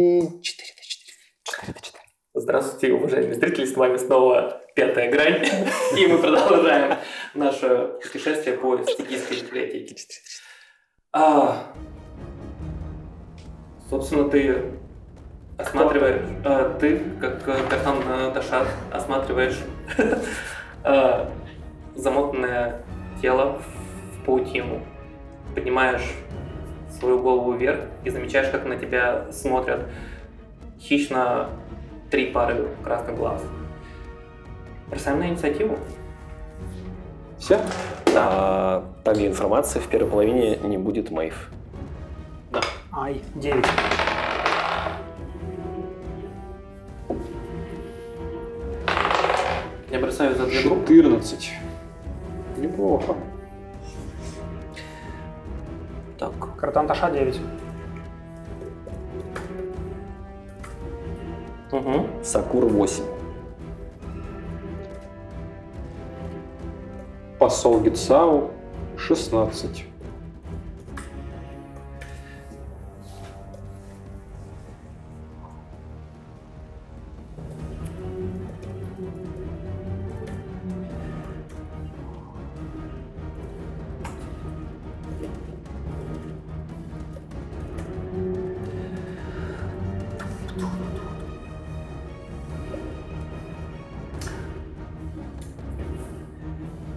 4 4 4 4 Здравствуйте, уважаемые зрители, с вами снова «Пятая грань», и мы продолжаем наше путешествие по стихийской библиотеке. А, собственно, ты осматриваешь, а, ты, как капитан Дашат, осматриваешь а, замотанное тело в паутину, поднимаешь свою голову вверх и замечаешь, как на тебя смотрят хищно три пары красных глаз. Бросаем на инициативу. Все? Да. А, там информации в первой половине не будет мейв. Да. Ай, 9. Я бросаю за две группы. 14. Неплохо. Так. Картан Таша 9. Угу. Сакур 8. Посол Гитсау 16.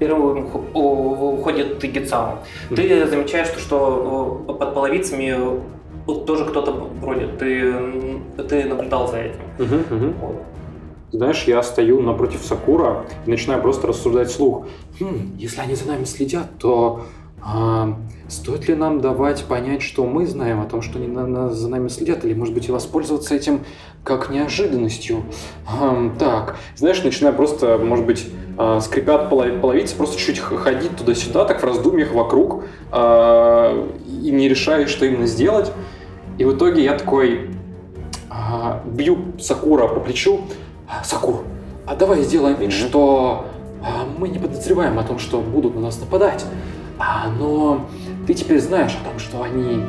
Первым уходит Гицао. Ты замечаешь, что, что э, под половицами тоже кто-то бродит. Ты, ты наблюдал за этим. Вот. Знаешь, я стою напротив Сакура и начинаю просто рассуждать вслух. «Хм, если они за нами следят, то а, стоит ли нам давать понять, что мы знаем о том, что они на- на- за нами следят, или, может быть, и воспользоваться этим как неожиданностью? Ам, так, знаешь, начинаю просто, может быть, а, скрипят поло- половицы, просто чуть-чуть ходить туда-сюда, так в раздумьях вокруг, а, и не решаю, что именно сделать. И в итоге я такой а, бью Сакура по плечу. «А, Сакур, а давай сделаем вид, что а, мы не подозреваем о том, что будут на нас нападать. А, но ты теперь знаешь о том, что они...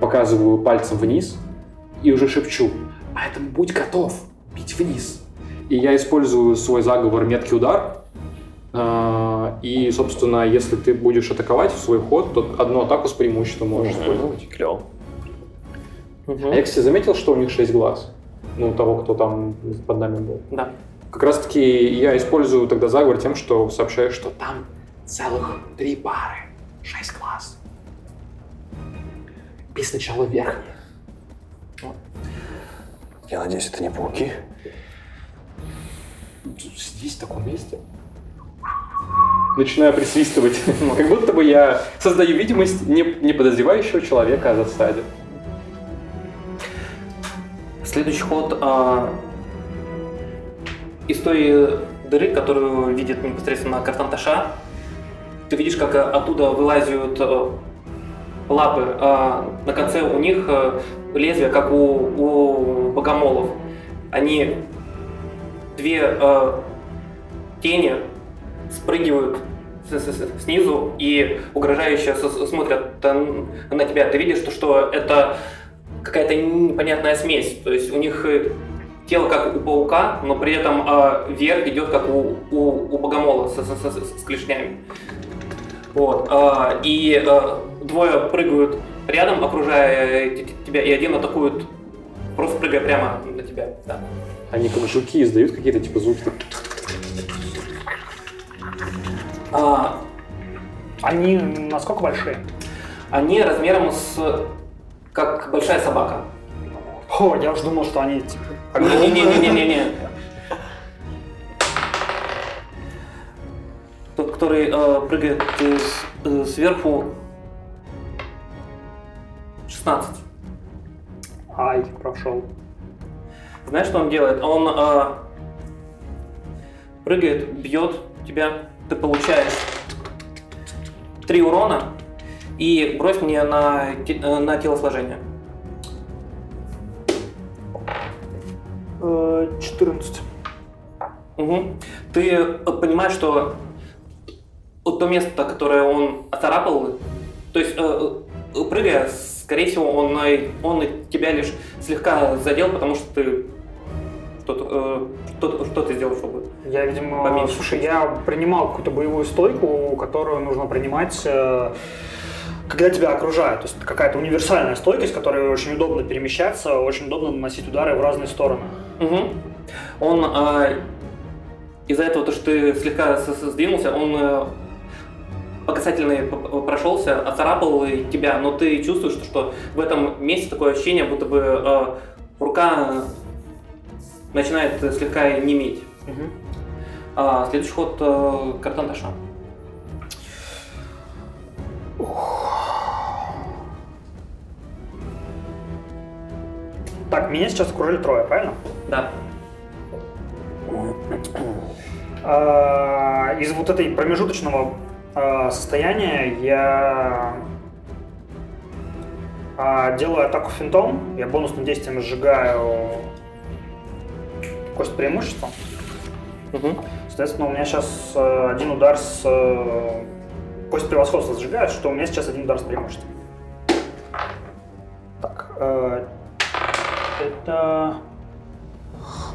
Показываю пальцем вниз и уже шепчу. Поэтому будь готов бить вниз. И я использую свой заговор меткий удар. А, И, собственно, если ты будешь атаковать в свой ход, то одну атаку с преимуществом можешь использовать. Клево. Мгм. А я, кстати, заметил, что у них 6 глаз. Ну, того, кто там под нами был. Да. Как раз таки я использую тогда заговор тем, что сообщаю, что там целых три пары. Шесть глаз. И сначала верхний. Я надеюсь, это не пауки. Здесь, в таком месте. Начинаю присвистывать. Как будто бы я создаю видимость не, не подозревающего человека о засаде. Следующий ход а, из той дыры, которую видит непосредственно Картанташа, ты видишь, как а, оттуда вылазят а, лапы. а, на конце у них лезвия, как у, у богомолов. Они две тени спрыгивают с- с- с- снизу и угрожающе с- с- смотрят на тебя. Ты видишь, что, это какая-то непонятная смесь. То есть у них э, тело как у паука, но при этом э, верх идет как у, у, у богомола со- со- с, с клешнями. Вот. э, и э, двое прыгают рядом, окружая э, тебя, и один атакует, просто прыгая прямо на тебя. Да. Они как жуки издают какие-то типа звуки. А, Они насколько большие? они размером с как большая собака. О, я уж думал, что они типа... огромные. Который э, прыгает э, с- э, сверху 16. Ай, прошел. Знаешь, что он делает? Он э, прыгает, бьет тебя, ты получаешь 3 урона и брось мне на, э, на телосложение. Э, 14. Угу. Ты э, понимаешь, что вот то место, которое он оцарапал, то есть э, э, прыгая скорее всего, он, он тебя лишь слегка задел, потому что ты что-то, э, что, что ты сделал, чтобы... Я, видимо, Поменьше. слушай, я принимал какую-то боевую стойку, которую нужно принимать, э, когда тебя окружают. То есть какая-то универсальная стойкость, которой очень удобно перемещаться, очень удобно наносить удары в разные стороны. Мгм. Он э, из-за этого, то, что ты слегка сдвинулся, он по касательной прошелся, оцарапал тебя, но ты чувствуешь, что, в этом месте такое ощущение, будто бы э, рука начинает слегка неметь. А, следующий ход э, Картанташа. Так, меня сейчас окружили трое, правильно? Да. А, Из вот этой промежуточного а, состояния я а, делаю атаку финтом. Я бонусным действием сжигаю кость преимущества. Мгм. Соответственно, у меня сейчас э, один удар с... э, кость превосходства сжигает, что у меня сейчас один удар с преимуществом. Так, э, это...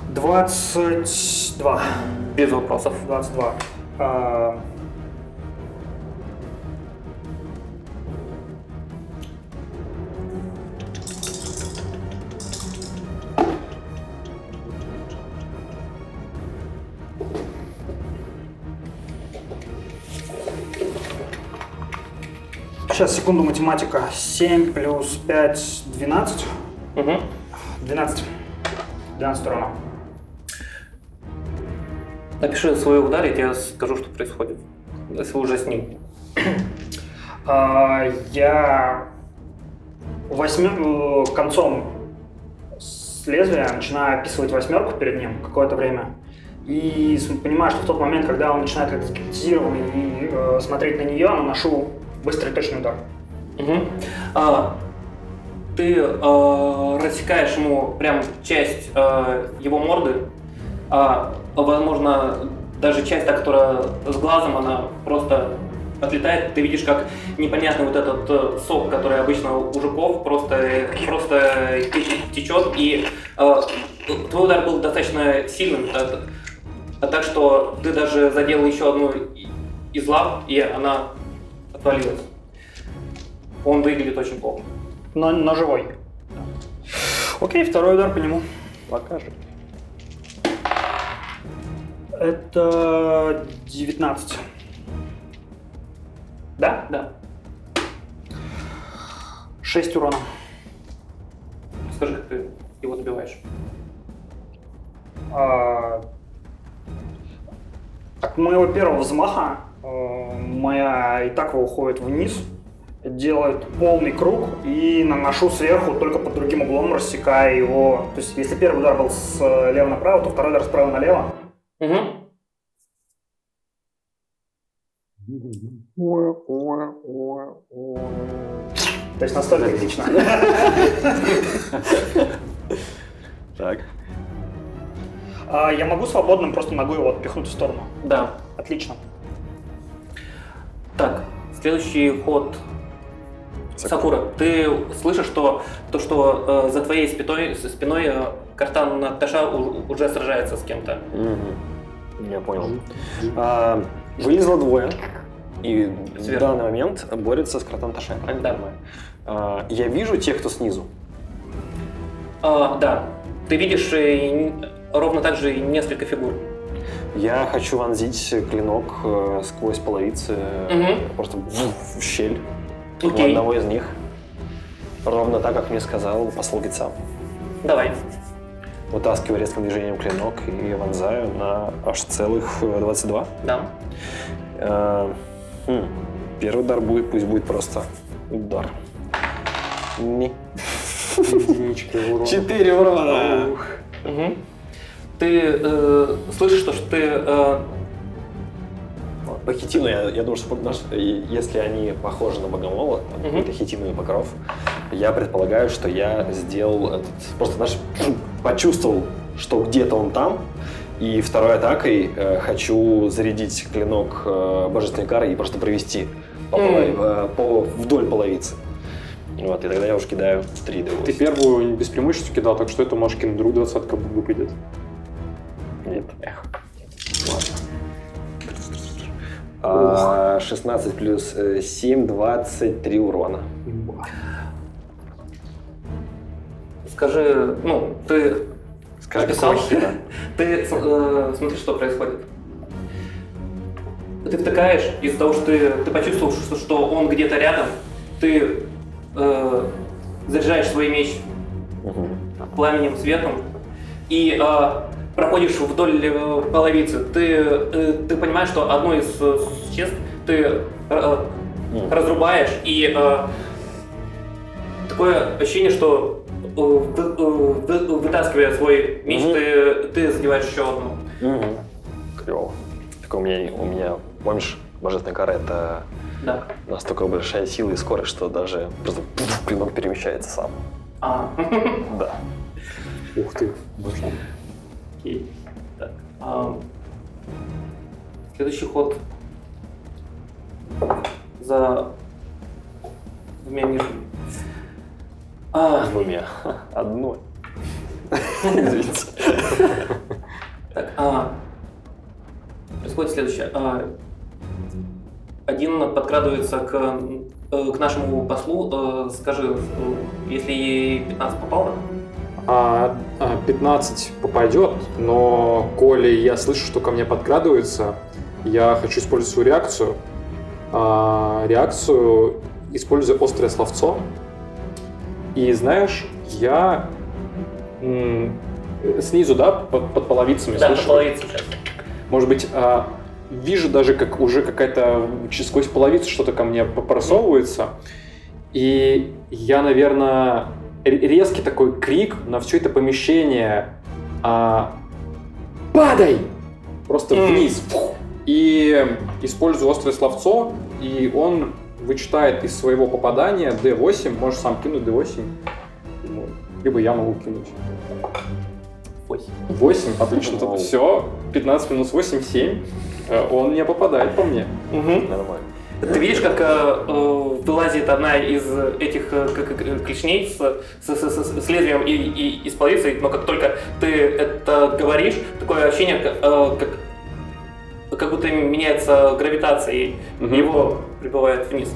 22. Без вопросов. 22. А, Сейчас, секунду, математика. 7 плюс 5, 12. Мгм. 12. 12 урона. Напиши свой удар, я тебе скажу, что происходит. Если уже с ним. А, Я восьмер... э, концом с лезвия начинаю описывать восьмерку перед ним какое-то время. И понимаю, что в тот момент, когда он начинает как гипнотизированный и э, смотреть на нее, наношу быстрый точный удар. Мгм. А, ты э, рассекаешь ему прям часть э, его морды, а, возможно, даже часть, та, которая с глазом, она просто отлетает. Ты видишь, как непонятный вот этот э, сок, который обычно у жуков, просто, просто те- течет. И э, твой удар был достаточно сильным, так, а так что ты даже задел еще одну из лап, и она отвалилась. Он выглядит очень плохо. Но, но живой. Окей, второй удар по нему. Покажи. Это 19. Да? Да. 6 урона. Скажи, как ты его добиваешь. А, От моего первого взмаха моя Итаква уходит вниз, делает полный круг и наношу сверху только под другим углом, рассекая его. То есть, если первый удар был слева направо, то второй удар справа налево. Угу. То есть настолько эпично. Так. А, Я могу свободным просто ногой его отпихнуть в сторону. Да. Отлично. Так, следующий ход. Сакура, ты слышишь, что то, что э, за твоей спиной, спиной э, Картан Наташа у- уже сражается с кем-то. Мгм. Я понял. А, вылезло двое. И в Сверху. данный момент борется с Кратанташем, правильно Да. А, я вижу тех, кто снизу. А, да, ты видишь э, и ровно так же и несколько фигур. Я хочу вонзить клинок э, сквозь половицы, э, Мгм. просто в, в щель у Окей. одного из них. Ровно так, как мне сказал посол Гитсам. Давай. Вытаскиваю резким движением клинок и вонзаю на аж целых э, 22. Да. Э, хм. Первый удар будет, пусть будет просто удар. Ми. Единичка урона. Четыре урона. Мгм. Ты э, слышишь то, что ты э, По хитину, я, я думаю, что наш- и если они похожи на богомола, там Мгм. какой-то хитиновый покров, я предполагаю, что я сделал этот... Просто наш почувствовал, что где-то он там, и второй атакой э, хочу зарядить клинок э, божественной кары и просто провести по полови- э, по- вдоль половицы. Вот, и тогда я уже кидаю 3 d Ты первую без преимущества кидал, так что это кинуть друг двадцатка выпадет. Нет. Эх. А, 16 плюс э, 7, 23 урона. Скажи, ну, ты Скажи, Написал? Ты э, смотри, что происходит. Ты втыкаешь, из-за того, что ты, ты почувствовал, что, что он где-то рядом, ты э, заряжаешь свой меч Мгм. пламенем, светом и э, проходишь вдоль э, половицы. Ты, э, ты понимаешь, что одно из э, существ ты разрубаешь, и такое ощущение, что вы- вы- вытаскивая свой меч, Мгм. ты, ты задеваешь еще одну. Мгм. Клево. Так у меня, у меня, помнишь, божественная кара это Да. настолько большая сила и скорость, что даже просто клинок перемещается сам. А, Да. Ух ты, можно. Окей. Так. а, следующий ход за двумя нижними. А, Двумя. Одной. Извините. Так, а, происходит следующее. А, один подкрадывается к, э, к нашему послу. Э, скажи, э, если ей 15 попало, А, а, 15 попадет, но коли я слышу, что ко мне подкрадывается, я хочу использовать свою реакцию. А, реакцию используя острое словцо. И знаешь, я м, снизу, да, под, под половицами да, слышу. половица сейчас. Может быть, а, вижу даже, как уже какая-то сквозь половицу что-то ко мне просовывается. И я, наверное, резкий такой крик на все это помещение. а, Падай! Просто вниз. Фух. И использую острое словцо, и он вычитает из своего попадания D8, можешь сам кинуть D8. Ну, Либо я могу кинуть. Восемь. 8, отлично, тут все. 15 минус 8, 7. Э, Он не попадает по мне. Нормально. Ты видишь, как э, э, вылазит одна из этих э, к- клешней с, с, с- с- лезвием и, и, и с полицией, но как только ты это говоришь, такое ощущение, как, э, как, как будто меняется гравитация, и Мгм. его прибывает вниз.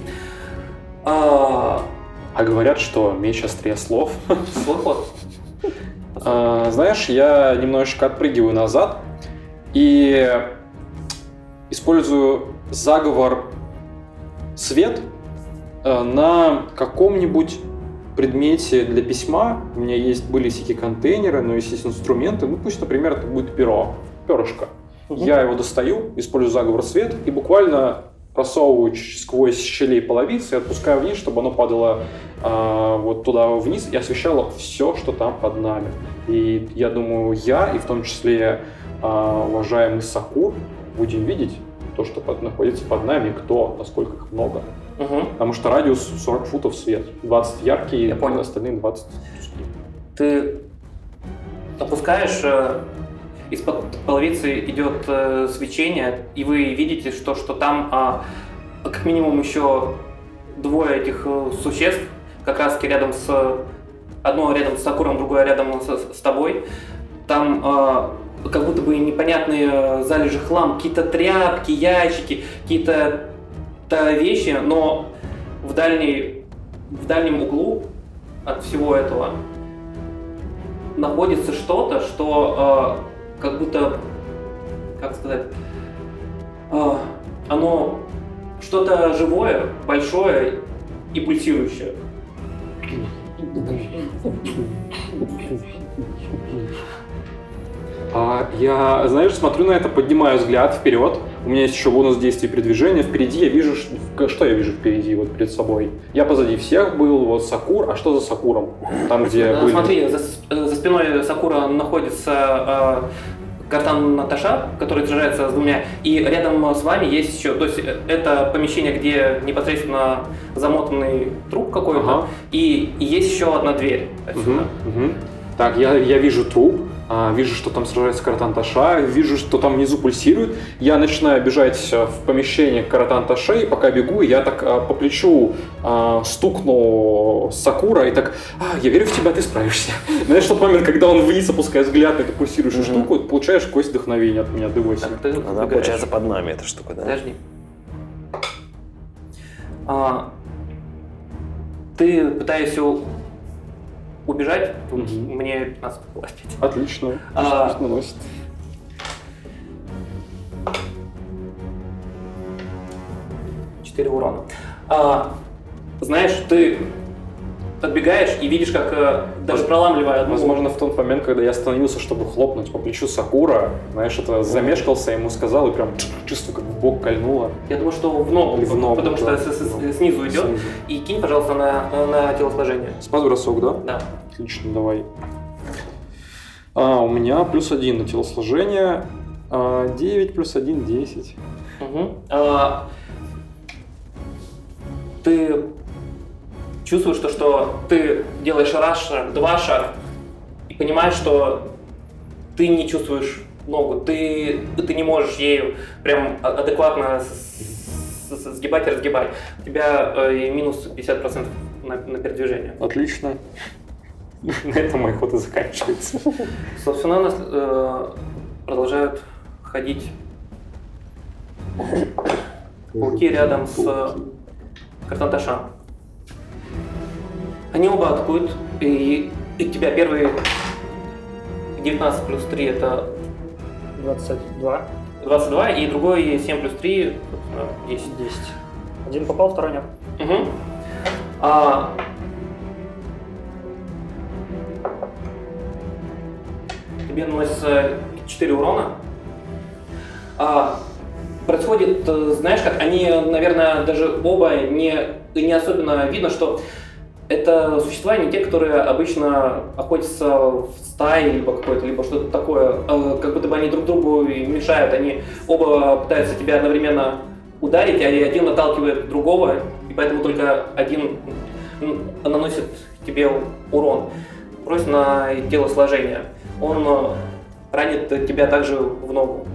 А, А говорят, что меч острее слов. ход. А, Знаешь, я немножечко отпрыгиваю назад и использую заговор свет э, на каком-нибудь предмете для письма. У меня есть были всякие контейнеры, но есть, есть инструменты. Ну пусть, например, это будет перо, перышко. Я его достаю, использую заговор свет и буквально просовываю сквозь щели половицы и отпускаю вниз, чтобы оно падало а, вот туда вниз и освещало все, что там под нами. И я думаю, я и в том числе а, уважаемый Сакур будем видеть то, что под- находится под нами, кто, насколько их много. Мгм. Потому что радиус 40 футов свет. 20 яркие, Я понял. остальные 20 тусклые. Ты опускаешь, э, из-под половицы идет э, свечение, и вы видите, что, что там а, как минимум еще двое этих э, существ, как раз рядом с... Одно рядом с Сакуром, другое рядом с, с тобой. Там а, как будто бы непонятные э, залежи хлам, какие-то тряпки, ящики, какие-то то вещи, но в, дальней, в дальнем углу от всего этого находится что-то, что э, как будто, как сказать, э, оно что-то живое, большое и пульсирующее. А я, знаешь, смотрю на это, поднимаю взгляд вперед. У меня есть еще бонус действий передвижения. Впереди я вижу, что я вижу впереди, вот перед собой. Я позади всех был, вот Сакур. А что за Сакуром? Там, где Э, были... Смотри, за, э, за спиной Сакура находится э, картан Наташа, который сражается с двумя, и рядом с вами есть еще, то есть э, это помещение, где непосредственно замотанный труп какой-то, Ага. и, и есть еще одна дверь отсюда. Мгм, мгм. Так, я, я вижу труп, вижу, что там сражается Каратанташа, вижу, что там внизу пульсирует. Я начинаю бежать э, в помещение Каратанташа, и пока бегу, я так а, по плечу а, стукну Сакура и так, а, я верю в тебя, ты справишься. Знаешь, тот момент, когда он вниз опускает взгляд на эту пульсирующую Мгм. штуку, получаешь кость вдохновения от меня, D8. Так, ты Она получается под нами, эта штука, да? Подожди. А, ты пытаешься убежать, мне 15 было опять. Отлично. А. Наносит? Четыре урона. А, знаешь, ты отбегаешь и видишь, как э, даже проламливая одну... Возможно, в тот момент, когда я остановился, чтобы хлопнуть по плечу Сакура, знаешь, это замешкался, ему сказал, и прям чувствую, как в бок кольнуло. Я думаю, что в ногу, Или в ногу, потому да. что с- снизу идет. Снизу. И кинь, пожалуйста, на, на телосложение. Спас бросок, да? Да. Отлично, давай. А, у меня плюс один на телосложение. А, 9 плюс 1, 10. Мгм. А, ты чувствуешь то, что ты делаешь раз шаг, два шага, и понимаешь, что ты не чувствуешь ногу, ты, ты не можешь ею прям а- адекватно сгибать и разгибать. У тебя э, минус 50% на, на передвижение. Отлично. На этом мой ход и заканчивается. Собственно, у нас э, продолжают ходить пауки рядом с э, Картанташем. Они оба атакуют, и, и тебя первый 19 плюс 3 это 22, 22, и другой 7 плюс 3 собственно, 10. 10. Один попал, второй нет. Мгм. А, тебе наносится 4 урона. А, происходит, э, знаешь как, они, наверное, даже оба не, не особенно видно, что это существа не те, которые обычно охотятся в стае, либо какое-то, либо что-то такое, э, как будто бы они друг другу мешают, они оба пытаются тебя одновременно ударить, а один отталкивает другого, и поэтому только один наносит тебе урон. Брось на телосложение. Он э, ранит тебя также в ногу.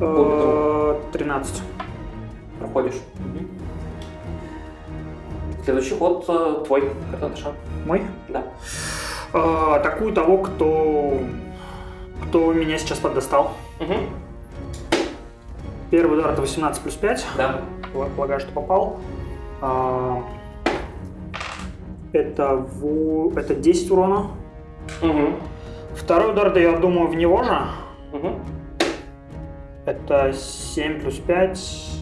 Э, 13. Проходишь. Следующий ход э, твой, Картанташа. Мой? Да. Э, Атакую того, кто... кто меня сейчас поддостал. Мгм. Первый удар это 18 плюс 5. Да. Полагаю, что попал. А, Это, во- это 10 урона. Мгм. Второй удар, да я думаю, в него же. Мгм. Это 7 плюс 5.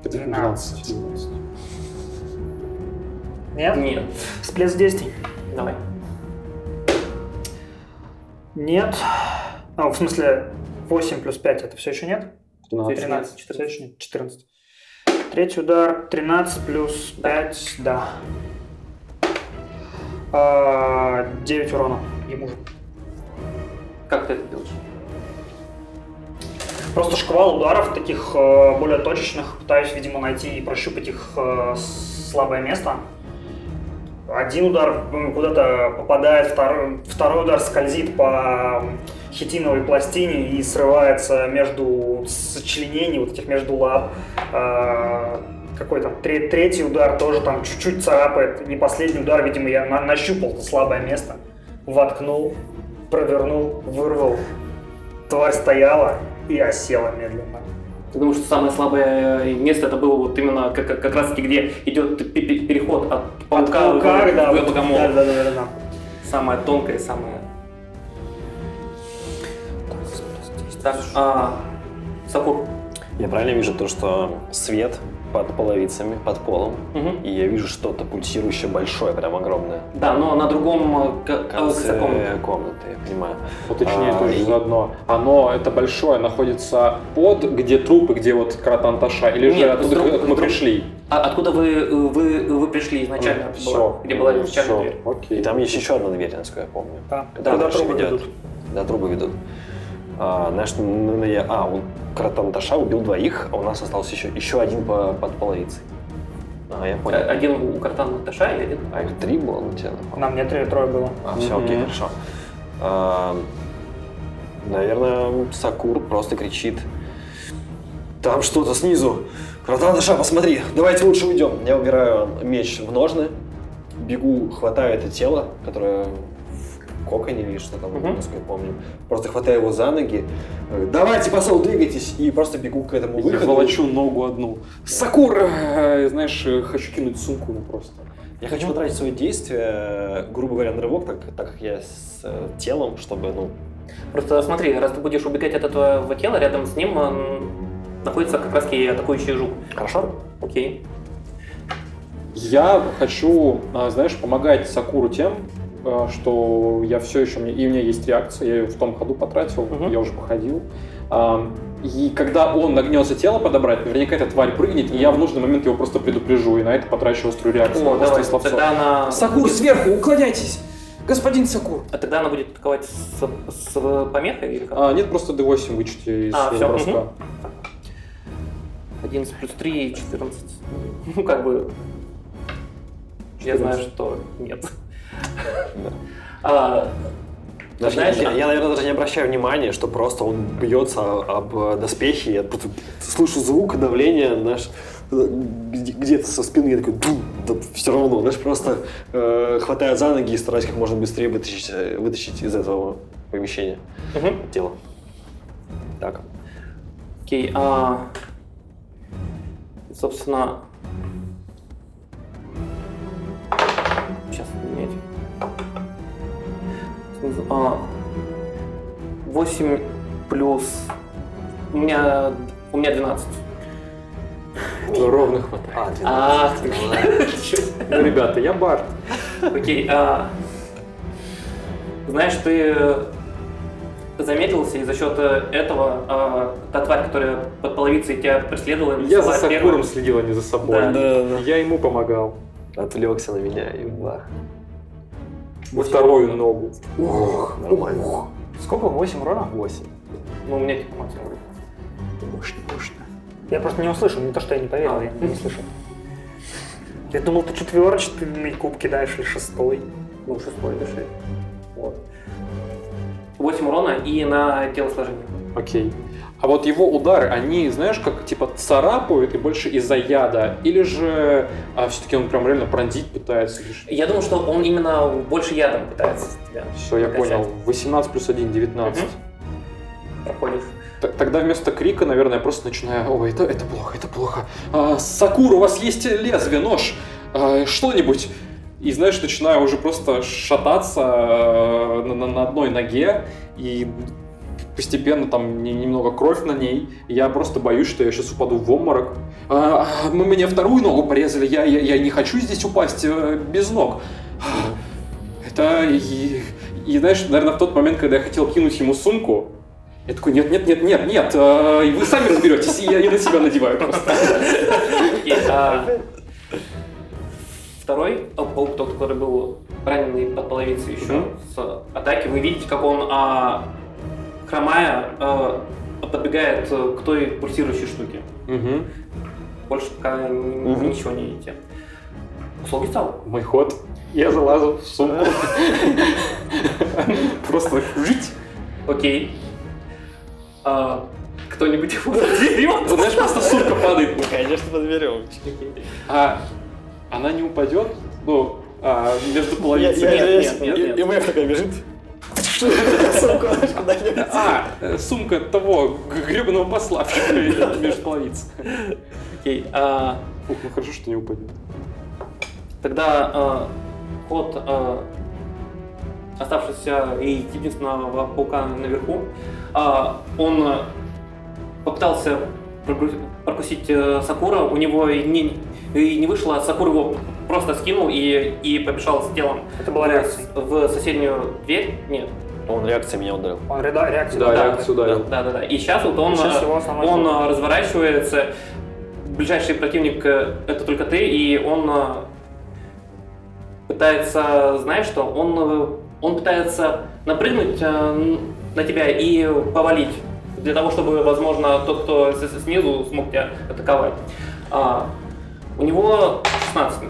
Это 12. 12. Нет? Нет. Всплеск действий. Давай. Нет. А, в смысле, 8 плюс 5 это все еще нет? 13. 13. 14. Все еще нет. 14. Третий удар. 13 плюс 5. Да. А, 9 урона ему же. Как ты это делаешь? Просто шквал ударов, таких э, более точечных. Пытаюсь, видимо, найти и прощупать их э, слабое место. Один удар куда-то попадает, второй, второй удар скользит по хитиновой пластине и срывается между сочленений, вот этих между лап. Э, какой там тре- третий удар тоже там чуть-чуть царапает. И последний удар, видимо, я на- нащупал слабое место. Воткнул, провернул, вырвал. Тварь стояла и осела медленно. Думаешь, что самое слабое место это было вот именно как, как, как раз таки, где идет пе- пе- переход от паука От паука, в, да, в богомола. да, да, да, да, да. Самое тонкое, самое... Так, а, Сакур. Я правильно вижу то, что свет под половицами, под полом, Мгм. и я вижу что-то пульсирующее большое, прям огромное. Да, но на другом э, к- В конце комнаты. комнаты, я понимаю. Уточнее А, тоже и- заодно. Оно, это большое, находится под, где трупы, где вот Кратанташа, или же Нет, оттуда, друг- мы друг- пришли? А откуда вы, э, вы, вы пришли изначально? была? Все. Где была изначально дверь? Окей. И там есть еще одна дверь, насколько я помню. Да, Которая куда трубы ведет. ведут. Да, трубы ведут. А, знаешь, ну, ну, я, а, он Кратанташа убил двоих, а у нас остался еще, еще один по, под половицей. А, я понял. Э, Один у картана Наташа и один... А их три было на тебя? Нам не три, трое было. А, все, окей, хорошо. А, наверное, Сакур просто кричит. Там что-то снизу. Кратан Даша, посмотри, давайте лучше уйдем. Я убираю меч в ножны, бегу, хватаю это тело, которое коконе или что там, Мгм. насколько я помню. Просто хватаю его за ноги. э, Давайте, посол, двигайтесь. И просто бегу к этому Я выходу. волочу ногу одну. Сакур, э, знаешь, э, хочу кинуть сумку, ну просто. Я хочу потратить свои действия, грубо говоря, на рывок, так, так как я с э, телом, чтобы, ну, Просто смотри, раз ты будешь убегать от этого тела, рядом с ним находится как раз таки атакующий жук. хорошо? Окей. Я хочу, а, знаешь, помогать Сакуру тем, что я все еще, и у меня есть реакция, я ее в том ходу потратил, Мгм. я уже походил. И когда он нагнется тело подобрать, наверняка эта тварь прыгнет, и я в нужный момент его просто предупрежу, и на это потрачу острую реакцию. О, давай, словцо. тогда она... Сакур, сверху, уклоняйтесь! Господин Сакур! А тогда она будет атаковать с, с помехой или как? А, нет, просто D8 вычти из А, э, всё, броска. мгм. 11 плюс 3, 14. Ну, как бы... Я знаю, 14. что нет. А, Даже знаешь, я, а- я, наверное, даже не обращаю внимания, что просто он бьется об доспехи, я просто слышу звук давления, наш где- где-то со спины, я такой, «Ду!» да все равно, знаешь, просто э, хватаю за ноги и стараюсь как можно быстрее вытащить, э, вытащить из этого помещения мгм. тело. Так. Окей, а... Собственно... 8 плюс... У меня... У меня 12. Ровно хватает. А, 12. А, Ну, ладно. Ну, ребята, я Барт. Окей, а... Знаешь, ты заметился, и за счет этого а, та тварь, которая под половицей тебя преследовала, Я за Сакуром первой. следил, а не за собой. Да. Да, да. Я ему помогал. Отвлекся на меня и бах. Во вторую ногу. Ох, нормально. Сколько? 8 урона? 8. Ну, у меня типа максимум. Мощно, мощно. Я просто не услышал, не то, что я не поверил, я не слышал. Я думал, ты четвертый куб кидаешь или шестой. Ну, шестой дышит. Вот. 8 урона и на телосложение. Окей. А вот его удары, они, знаешь, как типа царапают и больше из-за яда, или же все-таки он прям реально пронзить пытается? Я думаю, что он именно больше ядом пытается тебя. Все, я понял. 18 плюс 1, 19. Мгм. Проходишь. Тогда вместо крика, наверное, я просто начинаю, ой, это, это плохо, это плохо. А, Сакура, у вас есть лезвие, нож, А, что-нибудь. И, знаешь, начинаю уже просто шататься э, на, на- на одной ноге, и постепенно там не- немного кровь на ней. Я просто боюсь, что я сейчас упаду в обморок. А, мы мне вторую ногу порезали, я, я, я не хочу здесь упасть э, без ног. Это и, и знаешь, наверное, в тот момент, когда я хотел кинуть ему сумку, я такой, нет, нет, нет, нет, нет, э, вы сами разберетесь, и я не на себя надеваю просто. А Второй паук, тот, который был раненый под половицей еще с атаки, вы видите, как он, а, хромая, а, подбегает э, к той пульсирующей штуке. Мгм. Больше пока Мгм. ничего не видите. Услуги стал. Мой ход. Я залазу в сумку. Просто жить. Окей. А, кто-нибудь его подберет? Вот, знаешь, просто сумка падает. Ну, конечно, подберем. А она не упадет? Ну, а, между половицами. Нет, нет, нет, и- Мэв такая бежит. Сумку, знаешь, куда-нибудь. А, сумка того гребаного посла между половиц. Окей. а, Ух, ну хорошо, что не упадет. Тогда а, ход а, оставшегося и единственного паука наверху, а, он а, попытался прокусить э, Сакура, у него и не, и не вышло, Сакур его просто скинул и, и побежал с телом Это была реакция. в соседнюю дверь. Нет. Он реакцией меня ударил. Он реда- реакция. Да, была. реакцию ударил. Да, да, да. И сейчас вот он, Сейчас э, его основной он э, разворачивается. Ближайший противник э, это только ты, и он э, пытается, знаешь что, он, э, он пытается напрыгнуть э, на тебя и повалить. Для того, чтобы, возможно, тот, кто с- с- снизу смог тебя атаковать. А, у него 16 на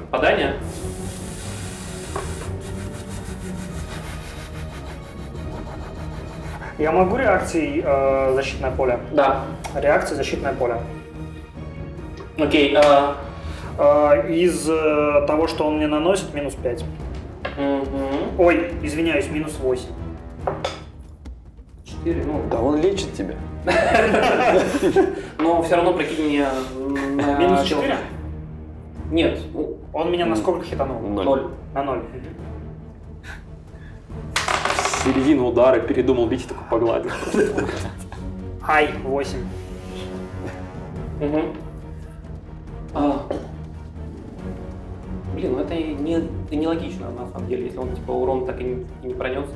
Я могу реакцией э, защитное поле? Да. Реакция защитное поле. Окей. а, Э, из э, того, что он мне наносит, минус 5. мгм. Ой, извиняюсь, минус 8. Четыре, ну, Да он лечит тебя. но все равно прикинь мне на Минус тело. 4? Нет, ну, Он меня на сколько хитанул? Ноль. ноль. На 0. Середину удара передумал бить и такой погладил. Ай, 8. Мгм. А, Блин, ну это не, и нелогично, на самом деле, если он типа урон так и не, и не пронес.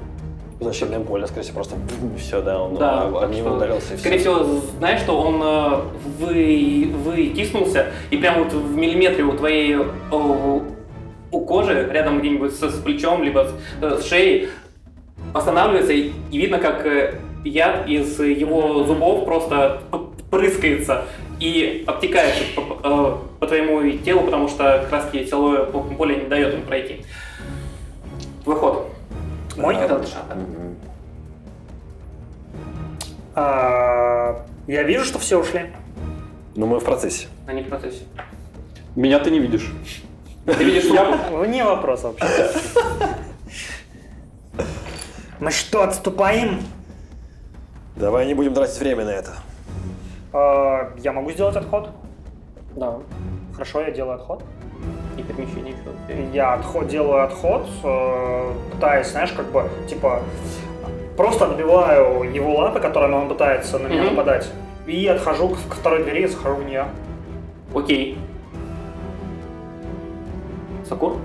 Защитное поле, скорее всего, просто все, да, он Да, а, него что, ударился и Скорее все. всего, знаешь, что он э, вы, вытиснулся, и прямо вот в миллиметре у твоей о, у кожи, рядом где-нибудь с, с плечом, либо с, э, с шеей, останавливается, и, видно, как э, яд из его зубов просто прыскается и обтекает по, по- э, по твоему телу, потому что краски силовое поле не дает ему пройти. Выход. Мой? Это дыша, да. Мгм. А, я вижу, что все ушли. Ну, мы в процессе. Они в процессе. Меня ты не видишь. Ты видишь, Я... Вне вопроса вообще. Мы что, отступаем? Давай не будем тратить время на это. А, я могу сделать отход? Да. Хорошо, я делаю отход. И перемещение еще. Я отход, делаю отход, э, пытаясь, знаешь, как бы, типа, просто отбиваю его лапы, которыми он пытается на меня Мгм. нападать, и отхожу к, к второй двери и захожу в нее. Окей. Сакур?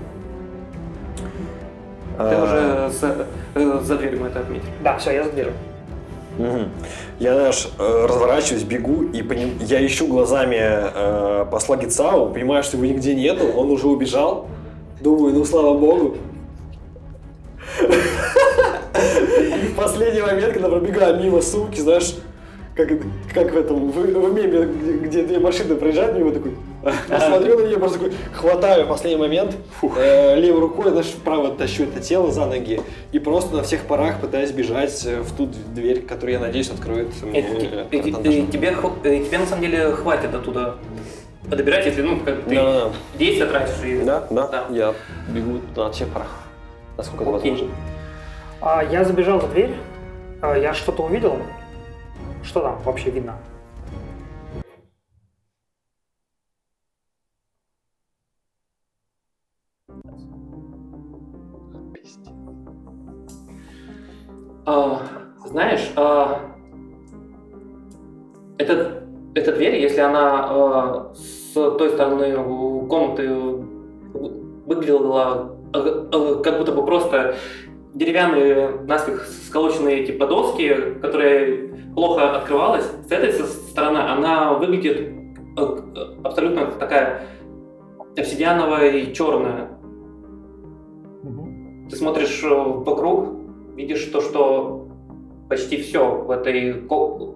Ты А, уже за, э, за дверью мы это отметили. Да, все, я за дверью. мгм. Я, знаешь, э, разворачиваюсь, бегу, и поним- я ищу глазами э, посла Гицау, понимаю, что его нигде нету, он уже убежал. Думаю, ну, слава богу. И в последний момент, когда пробегаю мимо сумки, знаешь, как, как в этом, в, в меме, где, где две машины проезжают мимо, такой, смотрю на нее, просто такой, хватаю в последний момент, э, левой рукой, знаешь, вправо тащу это тело за ноги, и просто на всех парах пытаюсь бежать э, в ту дверь, которую, я надеюсь, откроет мне Э, те- э, э, э, Тебе, э, тебе на самом деле хватит оттуда добирать, если ну, как ты Да-да-да. действия тратишь. И... Да, да, Да. я бегу на всех парах, насколько это возможно. А, я забежал за дверь, А, я что-то увидел. Что там вообще видно? А, знаешь, а, эта, эта дверь, если она а, с той стороны комнаты выглядела а, а, как будто бы просто деревянные, наспех сколоченные типа доски, которые плохо открывалась, с этой стороны она выглядит а, абсолютно такая обсидиановая и черная. Ты смотришь э, вокруг, видишь то, что почти все в этой ко-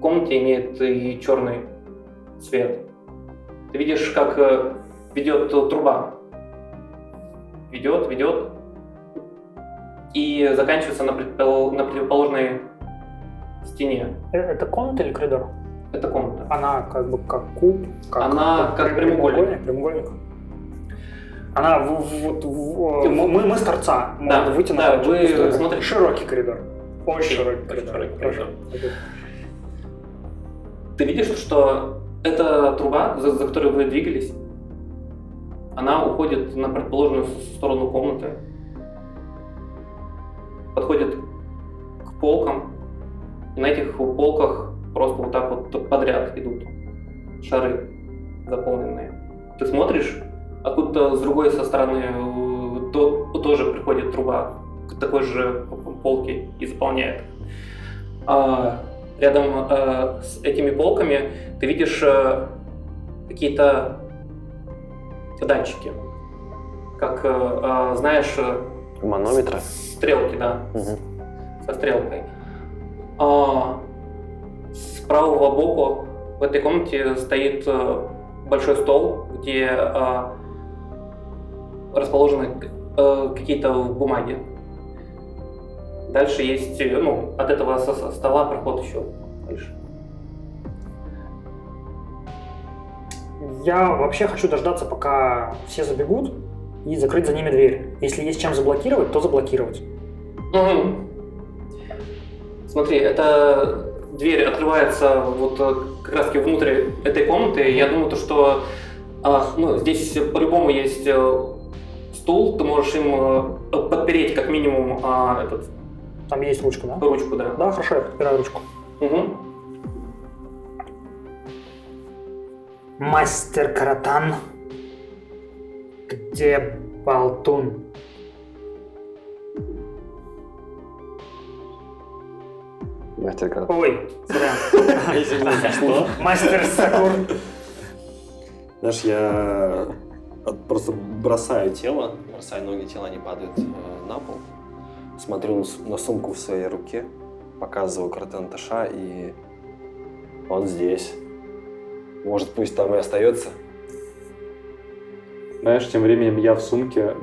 комнате имеет и черный цвет. Ты видишь, как э, ведет труба. Ведет, ведет. И заканчивается на, предпол- на противоположной стене. Э, Это комната или коридор? Это комната. Она как бы как куб, как, Она как прямоугольник. прямоугольник. Она в- вот в- мы, мы- с торца. Да, выйти да, на вы сторону. смотрите. Широкий коридор. Очень широкий Очень коридор. широкий Хорошо. Ты видишь, что эта труба, за, за которой вы двигались, она уходит на противоположную с- сторону комнаты, подходит к полкам, и на этих полках просто вот так вот подряд идут шары заполненные. Ты смотришь, откуда с другой со стороны э, то- тоже приходит труба к такой же полке и заполняет. А рядом э, с этими полками ты видишь э, какие-то датчики. Как, э, э, знаешь, э, Манометра. стрелки, да, Мгм. со стрелкой. А, с правого боку в этой комнате стоит э, большой стол, где э, расположены э, какие-то бумаги. Дальше есть, э, ну, от этого стола проход еще дальше. Я вообще хочу дождаться, пока все забегут, и закрыть за ними дверь. Если есть чем заблокировать, то заблокировать. Мгм. Смотри, эта дверь открывается вот э, как раз таки внутрь этой комнаты. Я думаю, то, что а, ну, здесь по-любому есть э, стул, ты можешь им э, подпереть как минимум а, этот, Там есть ручка, да? ручку, да. Да, хорошо, я подпираю ручку. Мгм. Мастер Каратан. Где болтун? Мастер Карат. Ой, зря. Мастер Сакур. Знаешь, я просто бросаю тело, бросаю ноги, тело, они падают э, на пол. Смотрю на сумку в своей руке, показываю Картенташа, и он здесь. Может, пусть там и остается. Знаешь, тем временем я в сумке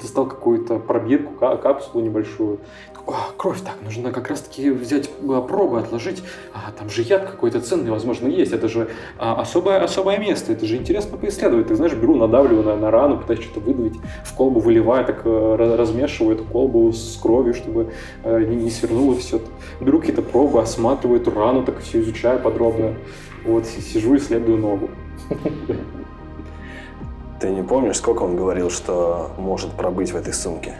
достал какую-то пробирку, ка- капсулу небольшую. Такой, «А, кровь, так, нужно как раз-таки взять а, пробы, отложить. А, там же яд какой-то ценный, возможно, есть. Это же а, особое, особое место, это же интересно поисследовать. Ты знаешь, беру, надавливаю на, на рану, пытаюсь что-то выдавить, в колбу выливаю, так э, размешиваю эту колбу с кровью, чтобы э, не, не свернуло все. Беру какие-то пробы, осматриваю эту рану, так все изучаю подробно. Вот, си- сижу, исследую ногу. Ты не помнишь, сколько он говорил, что может пробыть в этой сумке?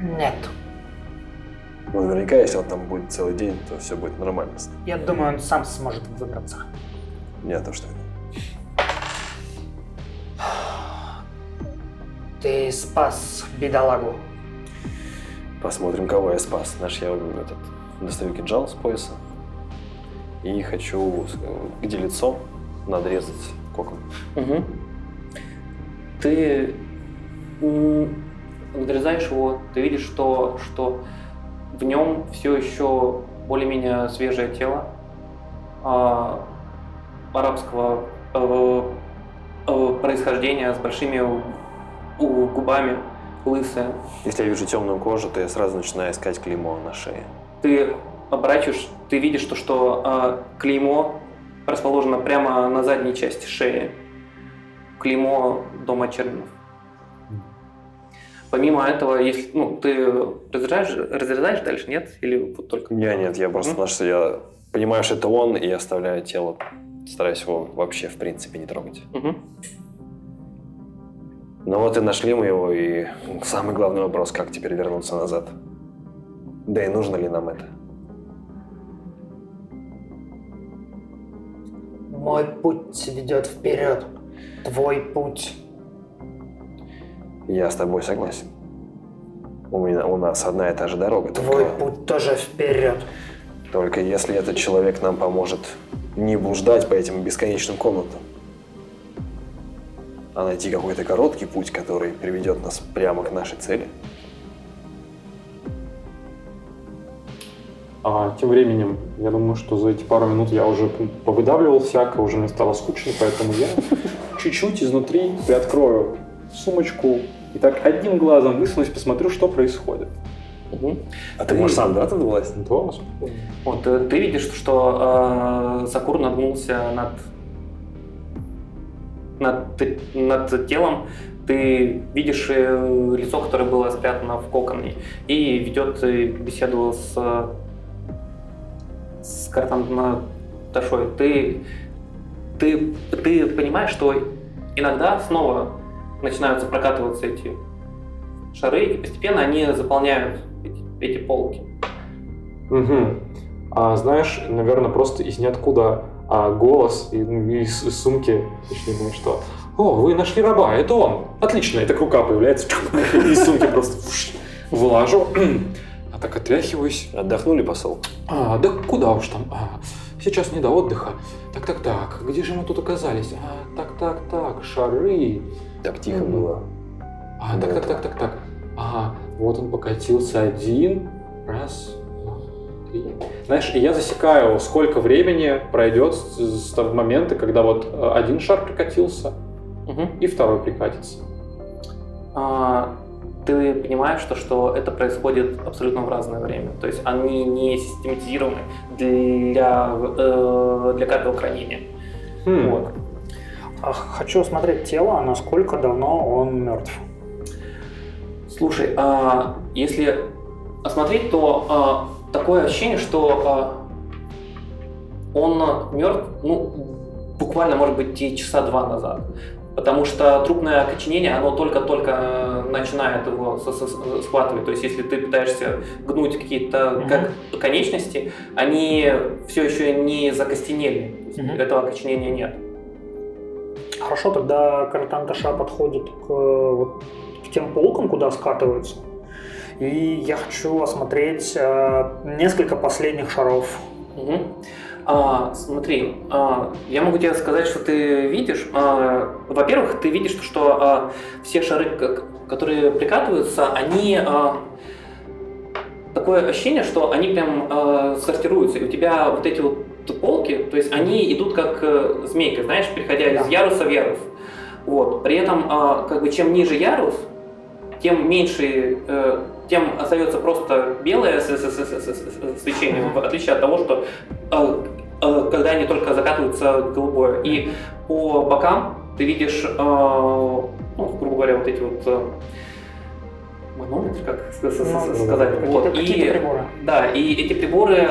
Нет. Ну, наверняка, если он там будет целый день, то все будет нормально. Я думаю, он сам сможет выбраться. Не то, что Ты спас бедолагу. Посмотрим, кого я спас. Знаешь, я этот, достаю кинжал с пояса и хочу, э, где лицо, надрезать кокон. Мгм. Ты надрезаешь его, ты видишь, что, что в нем все еще более-менее свежее тело а, арабского э, э, происхождения с большими у- губами, лысая. Если я вижу темную кожу, то я сразу начинаю искать клеймо на шее. Ты оборачиваешь, ты видишь, то, что а, клеймо расположено прямо на задней части шеи. Клеймо дома Чернинов. Помимо этого, если, ну, ты разрезаешь, разрезаешь дальше, нет? Или вот только... Я нет, я просто, Мгм. потому что я понимаю, что это он, и оставляю тело, стараюсь его вообще, в принципе, не трогать. Мгм. Ну вот и нашли мы его, и самый главный вопрос, как теперь вернуться назад? Да и нужно ли нам это? Мой путь ведет вперед. Твой путь. Я с тобой согласен. У, меня, у нас одна и та же дорога, Твой только, путь тоже вперед. только если этот человек нам поможет не блуждать по этим бесконечным комнатам, а найти какой-то короткий путь, который приведет нас прямо к нашей цели. А тем временем, я думаю, что за эти пару минут я уже повыдавливал всякое, уже мне стало скучно, поэтому я чуть-чуть изнутри приоткрою сумочку и так одним глазом высунусь, посмотрю, что происходит. Мгм. А ты можешь сам, да, тут власть? Да, Вот э, ты видишь, что э, Сакур нагнулся над, над, над телом, ты видишь э, лицо, которое было спрятано в коконе, и ведет э, беседу с, с Картанташой. Ты, ты, ты понимаешь, что иногда снова начинаются прокатываться эти шары, и постепенно они заполняют эти, эти полки. Угу. А знаешь, наверное, просто из ниоткуда а, голос и- ну, из, из сумки, точнее, что «О, вы нашли раба, это он! Отлично!» И так рука появляется, из сумки просто вылажу, а так отряхиваюсь. Отдохнули, посол? А, да куда уж там, а, сейчас не до отдыха. Так-так-так, где же мы тут оказались? А, так-так-так, шары. Так тихо Мгм. было. А, так-так-так-так-так. Ага, вот он покатился один. Раз, два, знаешь, и я засекаю, сколько времени пройдет с, с того момента, когда вот э, один шар прикатился, Мгм. и второй прикатится. А, ты понимаешь, что, что это происходит абсолютно в разное время. То есть они не систематизированы для, э, для каждого хранения. Хм. Вот. А хочу осмотреть тело, насколько давно он мертв. Слушай, а, если осмотреть, то а, такое ощущение, что а, он мертв, ну, буквально, может быть, и часа два назад. Потому что трупное окоченение, оно только-только э, начинает его схватывать. То есть, если ты пытаешься гнуть какие-то Мгм. как конечности, они все еще не закостенели. Мгм. Этого окоченения нет. Хорошо, тогда Каратанташа подходит к, вот, к тем полкам, куда скатываются. И я хочу осмотреть э, несколько последних шаров. Мгм. А, смотри, а, я могу тебе сказать, что ты видишь. А, во-первых, ты видишь, что а, все шары, которые прикатываются, они а, такое ощущение, что они прям а, сортируются. И у тебя вот эти вот полки, то есть они идут как э, змейка, знаешь, переходя из яруса в ярус. Вот. При этом, а, как бы, чем ниже ярус, тем меньше, э, тем остается просто белое свечение, в отличие от того, что э, э, когда они только закатываются голубое. И по бокам ты видишь, э, ну, грубо говоря, вот эти вот манометры, как Ну, сказать. Вот. И- приборы. да, и эти приборы,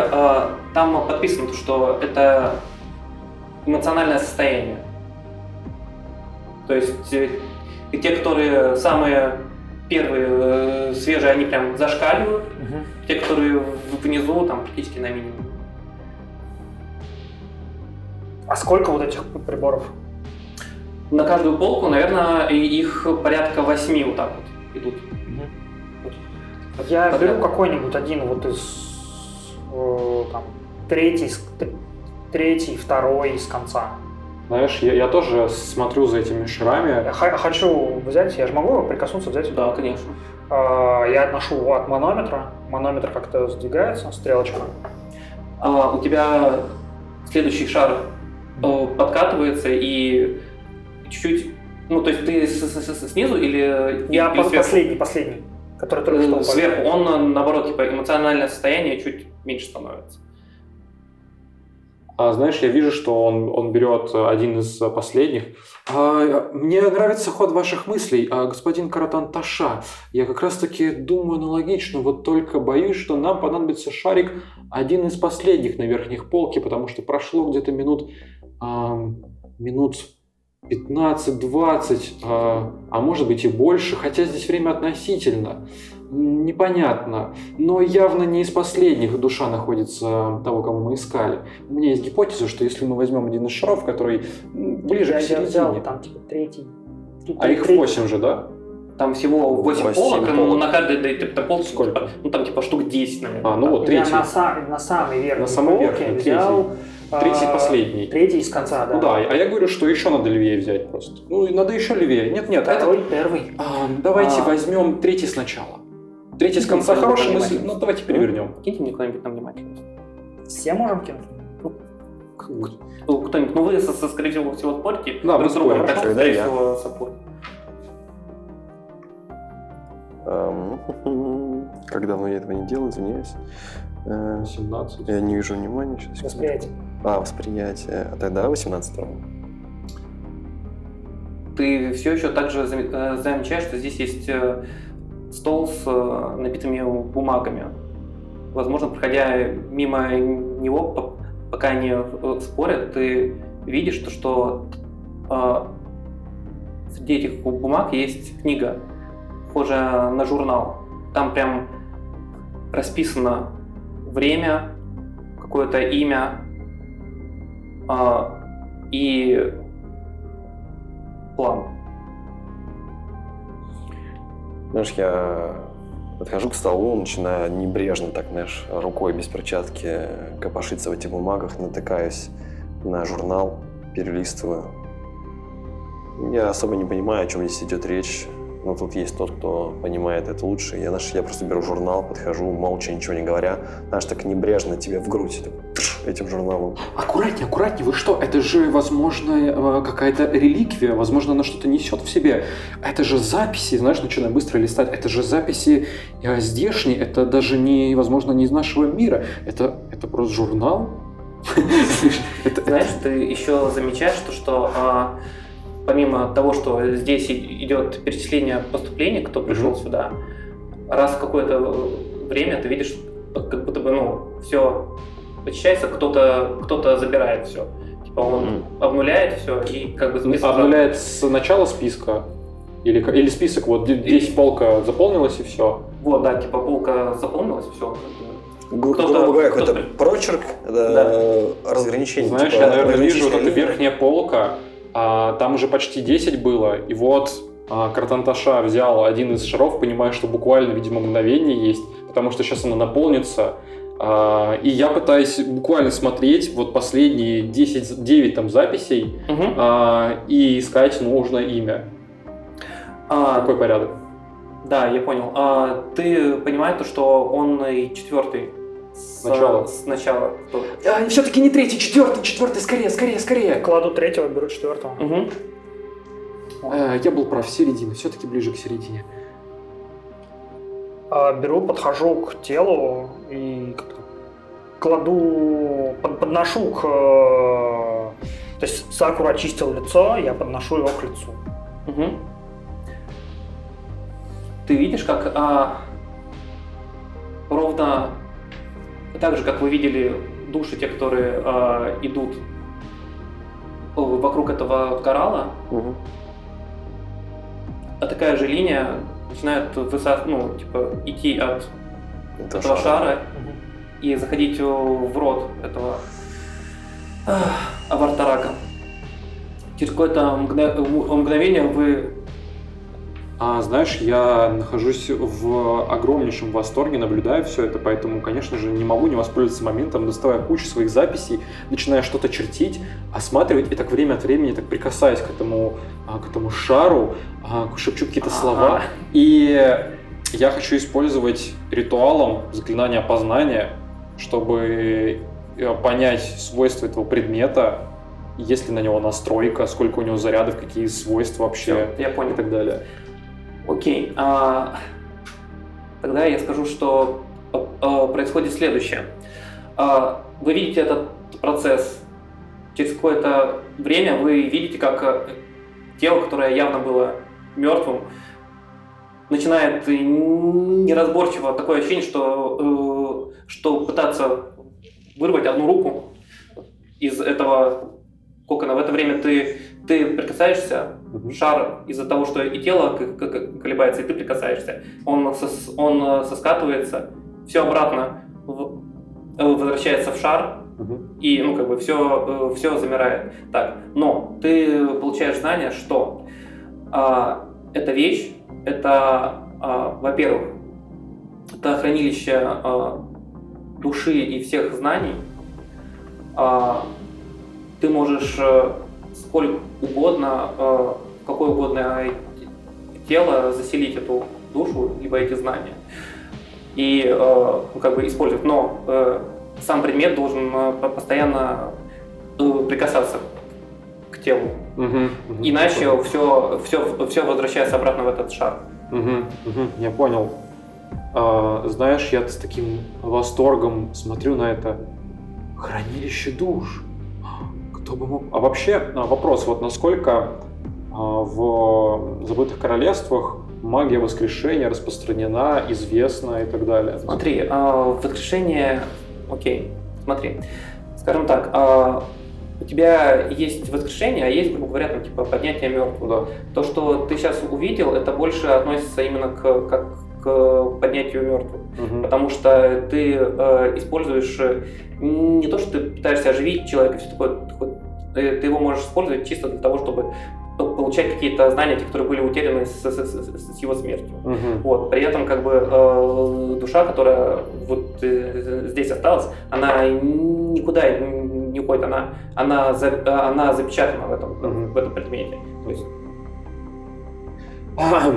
там подписано, что это эмоциональное состояние. То есть те, которые самые первые, э, свежие, они прям зашкаливают, Мгм. те, которые внизу, там практически на минимум. А сколько вот этих приборов? На каждую полку, наверное, их порядка восьми вот так вот идут. Я Подряд. беру какой-нибудь один вот из э, там, третий, третий, второй из конца. Знаешь, я, я тоже смотрю за этими шарами. х- хочу взять, я же могу прикоснуться, взять. Да, конечно. А, Я отношу от манометра. Манометр как-то сдвигается, стрелочка. А, у тебя следующий шар э, подкатывается и чуть-чуть, ну то есть ты с- с- с- снизу или, Я или по- сверху? последний, последний, который только что Э, упал. Сверху, он э, наоборот, типа эмоциональное состояние чуть меньше становится. А знаешь, я вижу, что он, он берет э, один из э, последних. А, мне нравится ход ваших мыслей, а, господин Каратан Таша. Я как раз-таки думаю аналогично, вот только боюсь, что нам понадобится шарик один из последних на верхних полке, потому что прошло где-то минут, ам, минут 15-20, а, а может быть и больше, хотя здесь время относительно. Непонятно, но явно не из последних душа находится того, кого мы искали. У меня есть гипотеза, что если мы возьмем один из шаров, который ближе Я к я взял середине, там типа третий. Тут а их третий. 8 же, да? Там всего 8 Восемь полок, ну, на каждой да, типа, Сколько? типа, ну там типа штук 10, наверное. А, ну вот, Я третий. на, са- на самый верхний На самый полке верхний, взял Третий а, последний. Третий из конца, да. Ну да, а я говорю, что еще надо левее взять просто. Ну, надо еще левее. Нет, нет, это... Второй, первый. А, давайте А. возьмем третий сначала. Третий с конца Ну, хорошая ну, мысль. Ну, давайте перевернем. Киньте мне кто-нибудь на внимательность. Все можем кинуть? Ну, Кто-нибудь, ну вы, со- со- скорее всего, всего спорите. Да, мы друг с другом, спорим. так что, Тогда скорее я. Эм, Как давно я этого не делал, извиняюсь. Э, 17. Я не вижу внимания сейчас. Восприятие. А, восприятие. А тогда 18 Ты все еще также э, замечаешь, что здесь есть э, стол с э, набитыми бумагами. Возможно, проходя мимо него, по- пока они э, спорят, ты видишь, то, что э, среди этих бумаг есть книга, похожая на журнал. Там прям расписано время, какое-то имя э, и план. Знаешь, я подхожу к столу, начинаю небрежно, так, знаешь, рукой без перчатки копошиться в этих бумагах, натыкаюсь на журнал, перелистываю. Я особо не понимаю, о чем здесь идет речь. Но тут есть тот, кто понимает это лучше. Я, знаешь, я просто беру журнал, подхожу, молча, ничего не говоря, знаешь, так небрежно тебе в грудь этим журналом. Аккуратнее, аккуратнее, вы что? Это же, возможно, э, какая-то реликвия, возможно, она что-то несет в себе. Это же записи, знаешь, начинаю быстро листать, это же записи э, здешние, это даже не, возможно, не из нашего мира. Это, это просто журнал. Знаешь, ты еще замечаешь, то, что а, помимо того, что здесь и- идет перечисление поступлений, кто пришел Мгм. сюда, раз в какое-то э, время ты видишь, как будто бы, ну, все очищается, кто-то кто М. забирает все. Типа он обнуляет все и как бы список- Обнуляет с начала списка? Или, или список, вот здесь полка заполнилась и все. Вот, да, типа полка заполнилась, все. Гру- Кто-то- грубо говоря, какой-то кто-то- прочерк, это разграничение. Знаешь, типа, я, наверное, вижу вот эта верхняя полка, а, там уже почти 10 было, и вот а, Картанташа взял один из шаров, понимая, что буквально, видимо, мгновение есть, потому что сейчас она наполнится, а, и я пытаюсь буквально смотреть вот последние 10, 9 там записей Мгм. а, и искать нужное имя. А, Какой порядок? Да, я понял. А, ты понимаешь, то, что он и четвертый с Начало. С начала. Кто? все-таки не третий, четвертый, четвертый, скорее, скорее, скорее. Кладу третьего, беру четвертого. Мгм. Э, я был прав, середина, все-таки ближе к середине. А, Беру, подхожу к телу и как-то кладу, под- подношу к... э, То есть Сакура очистил лицо, я подношу его к лицу. Мгм. Ты видишь, как а, ровно так же, как вы видели души, те, которые а, идут э, вокруг этого коралла, Мгм. а такая же линия начинает высо... ну, типа, идти от Это этого шар. шара и заходить в рот этого авартарака. Через какое-то мгновение вы А, знаешь, я нахожусь в огромнейшем восторге, наблюдаю все это, поэтому, конечно же, не могу не воспользоваться моментом, доставая кучу своих записей, начиная что-то чертить, осматривать, и так время от времени так прикасаясь к этому, а, к этому шару, а, шепчу какие-то Ага. слова. И я хочу использовать ритуалом заклинание опознания, чтобы э, понять свойства этого предмета, есть ли на него настройка, сколько у него зарядов, какие свойства вообще я понял. и так далее. Окей. а, тогда я скажу, что а, происходит следующее. А, вы видите этот процесс. Через какое-то время вы видите, как э, тело, которое явно было мертвым, начинает неразборчиво такое ощущение, что, э, что пытаться вырвать одну руку из этого кокона. В это время ты, ты прикасаешься шар из-за того, что и тело колебается, и ты прикасаешься, он, сос- он э, соскатывается, все обратно в- э, возвращается в шар, Мгм. и ну как бы все, все замирает. Так, но ты получаешь знание, что а, эта вещь, это, а, во-первых, это хранилище а, души и всех знаний. А, ты можешь э, сколько угодно, э, в какое угодно тело заселить эту душу, либо эти знания. И э, ну, как бы использовать. Но э, сам предмет должен э, по- постоянно э, прикасаться к телу. Мгм, мгм. Иначе все, все, все возвращается обратно в этот шар. Мгм, мгм, я понял. А, знаешь, я с таким восторгом смотрю на это хранилище душ. Кто бы мог... А вообще, а, вопрос, вот насколько в забытых королевствах магия воскрешения распространена, известна и так далее. Смотри, а, воскрешение... Окей, смотри. Скажем так, а, у тебя есть воскрешение, а есть, грубо говоря, там, типа поднятие мертвого. Да. То, что ты сейчас увидел, это больше относится именно к, как к поднятию мертвых. Мгм. Потому что ты э, используешь э, не то, что ты пытаешься оживить человека, все такое, э, ты его можешь использовать чисто для того, чтобы получать какие-то знания, те, которые были утеряны с, с- с- с его смертью. Мгм. Вот, при этом как бы э, душа, которая вот э, здесь осталась, она никуда не уходит, она, она, за- она запечатана в этом, Мгм. в этом предмете. То есть,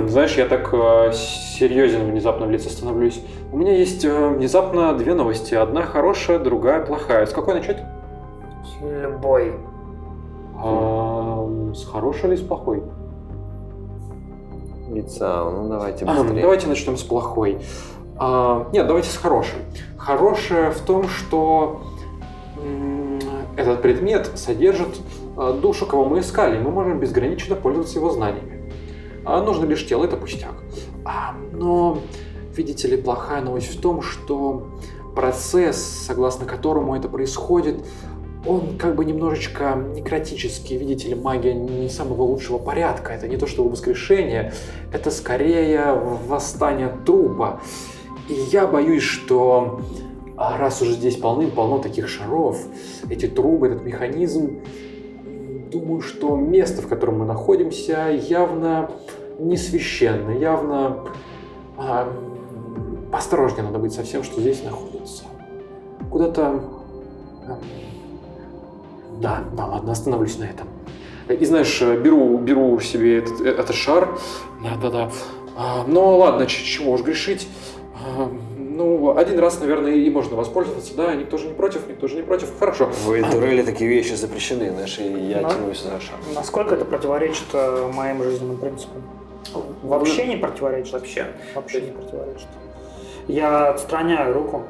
Знаешь, я так э, серьезен внезапно в лице становлюсь. У меня есть э, внезапно две новости. Одна хорошая, другая плохая. С какой начать? Любой. А, с хорошей или с плохой? Лица, ну давайте А, быстрее. давайте начнем с плохой. А, нет, давайте с хорошей. Хорошее в том, что этот предмет содержит а, душу, кого мы искали, и мы можем безгранично пользоваться его знаниями. А нужно лишь тело, это пустяк. А, но, видите ли, плохая новость в том, что процесс, согласно которому это происходит, он как бы немножечко некротический. Видите ли, магия не самого лучшего порядка. Это не то чтобы воскрешение, это скорее восстание трупа. И я боюсь, что а, раз уже здесь полным-полно таких шаров, эти трубы, этот механизм, думаю, что место, в котором мы находимся, явно не священное, явно а, м, поосторожнее надо быть со всем, что здесь находится. Куда-то... Да, да, ладно, остановлюсь на этом. И знаешь, беру, беру себе этот, э, этот шар. Да-да-да. А, ну ладно, чего уж грешить. А, ну, один раз, наверное, и можно воспользоваться, да, никто же не против, никто же не против. Хорошо. В Эльтуреле такие вещи запрещены, знаешь, и я Да. тянусь за шаг. Насколько это противоречит э, моим жизненным принципам? Вообще не противоречит. Вообще. Вообще не противоречит. Я отстраняю руку.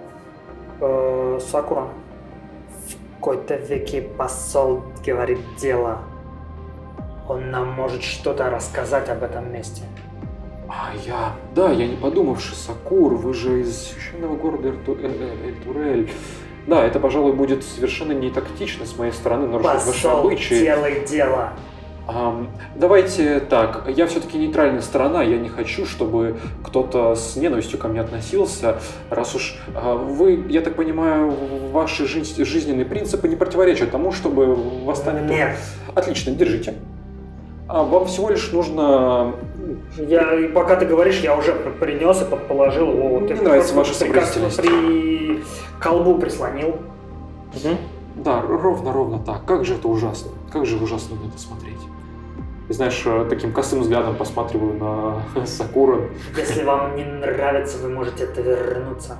Э, Сакура. Какой-то веке посол говорит дело. Он нам может что-то рассказать об этом месте. А я... Да, я не подумавший, Сакур, вы же из священного города Эрту- э- э- Эльтурель. Да, это, пожалуй, будет совершенно не тактично с моей стороны нарушать ваши Посол, обычаи. делай дело. Давайте так, я все-таки нейтральная сторона, я не хочу, чтобы кто-то с ненавистью ко мне относился, раз уж а, вы, я так понимаю, ваши жизненные принципы не противоречат тому, чтобы восстание... Нет. Отлично, держите. А, вам всего лишь нужно... Я, пока ты говоришь, я уже при- принес и под- положил его. Вот Мне нравится ваша сообразительность. При колбу прислонил. Да, ровно-ровно так. Как же это ужасно. Как же ужасно на это смотреть. И знаешь, э, таким косым взглядом посматриваю на Сакура. Если вам не нравится, вы можете отвернуться.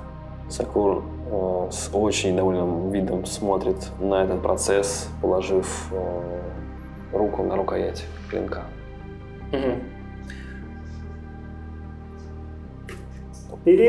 Сакур э, с очень довольным видом смотрит на этот процесс, положив э, руку на рукоять клинка. Мгм.